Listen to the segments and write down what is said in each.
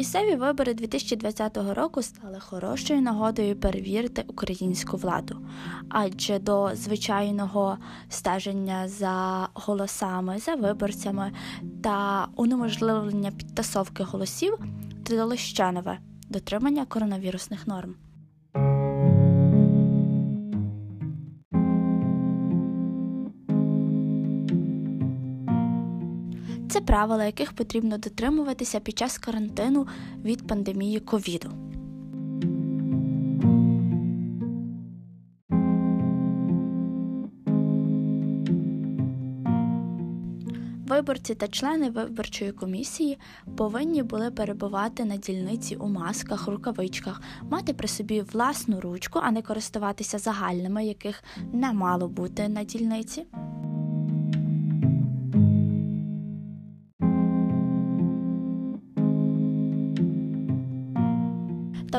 Місцеві вибори 2020 року стали хорошою нагодою перевірити українську владу, адже до звичайного стеження за голосами, за виборцями та унеможливлення підтасовки голосів додали ще нове дотримання коронавірусних норм. Це правила, яких потрібно дотримуватися під час карантину від пандемії ковіду. Виборці та члени виборчої комісії повинні були перебувати на дільниці у масках, рукавичках, мати при собі власну ручку, а не користуватися загальними, яких не мало бути на дільниці.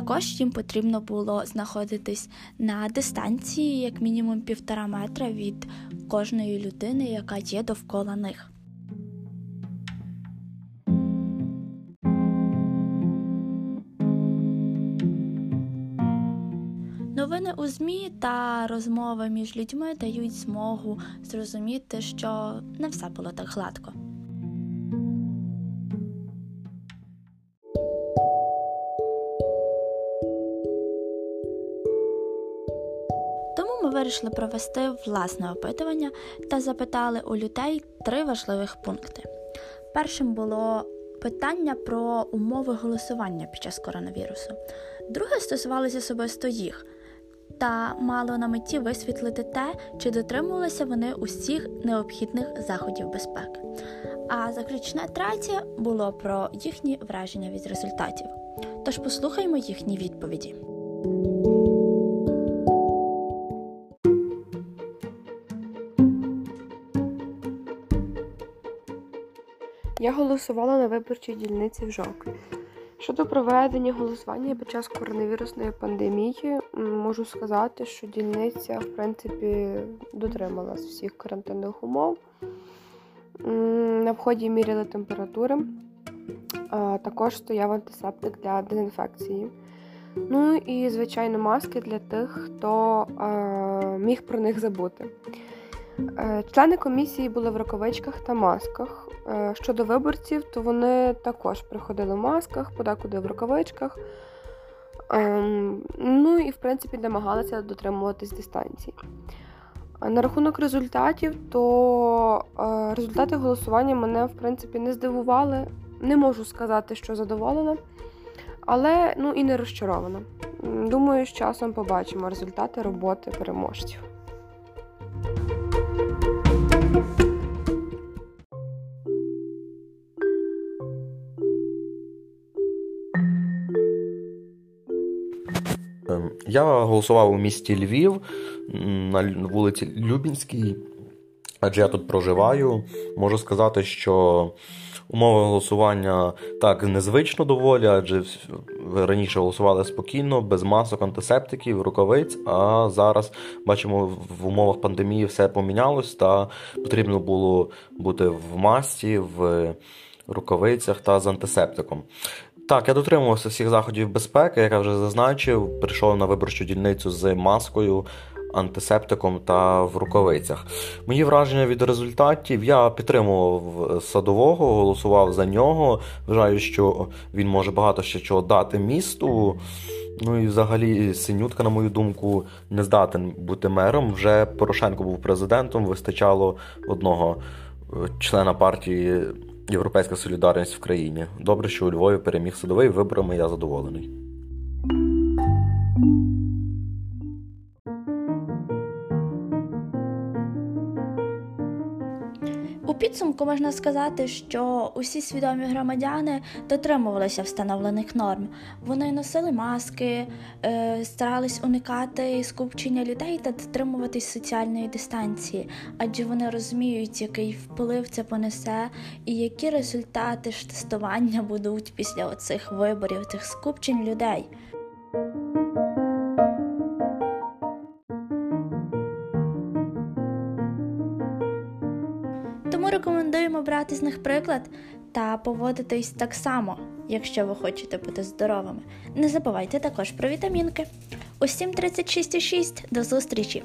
Також їм потрібно було знаходитись на дистанції, як мінімум півтора метра від кожної людини, яка є довкола них. Новини у ЗМІ та розмови між людьми дають змогу зрозуміти, що не все було так гладко. Вирішили провести власне опитування та запитали у людей три важливих пункти. Першим було питання про умови голосування під час коронавірусу. Друге стосувалося особисто їх та мало на меті висвітлити те, чи дотримувалися вони усіх необхідних заходів безпеки. А заключне третє було про їхні враження від результатів. Тож послухаймо їхні відповіді. Я голосувала на виборчій дільниці в жовтні. Щодо проведення голосування під час коронавірусної пандемії, можу сказати, що дільниця, в принципі, дотрималась всіх карантинних умов. На вході міряли температури, також стояв антисептик для дезінфекції. Ну і, звичайно, маски для тих, хто міг про них забути. Е, члени комісії були в рукавичках та масках. Е, щодо виборців, то вони також приходили в масках, подекуди в рукавичках. Ем, ну і, в принципі, намагалися дотримуватись дистанції. На рахунок результатів, то е, результати голосування мене, в принципі, не здивували. Не можу сказати, що задоволена, але ну і не розчарована. Думаю, з часом побачимо результати роботи переможців. Я голосував у місті Львів на вулиці Любінській, адже я тут проживаю. Можу сказати, що умови голосування так незвично доволі, адже раніше голосували спокійно, без масок, антисептиків, рукавиць. А зараз бачимо, в умовах пандемії все помінялось, та потрібно було бути в масці, в рукавицях та з антисептиком. Так, я дотримувався всіх заходів безпеки, як я вже зазначив, прийшов на виборчу дільницю з маскою, антисептиком та в рукавицях. Мої враження від результатів я підтримував садового, голосував за нього. Вважаю, що він може багато ще чого дати місту. Ну і взагалі Синютка, на мою думку, не здатен бути мером. Вже Порошенко був президентом, вистачало одного члена партії. Європейська солідарність в країні. Добре, що у Львові переміг садовий виборами, я задоволений. Підсумку можна сказати, що усі свідомі громадяни дотримувалися встановлених норм. Вони носили маски, е, старались уникати скупчення людей та дотримуватись соціальної дистанції, адже вони розуміють, який вплив це понесе, і які результати ж тестування будуть після оцих виборів, цих скупчень людей. Рекомендуємо брати з них приклад та поводитись так само, якщо ви хочете бути здоровими. Не забувайте також про вітамінки. Усім 36,6. До зустрічі!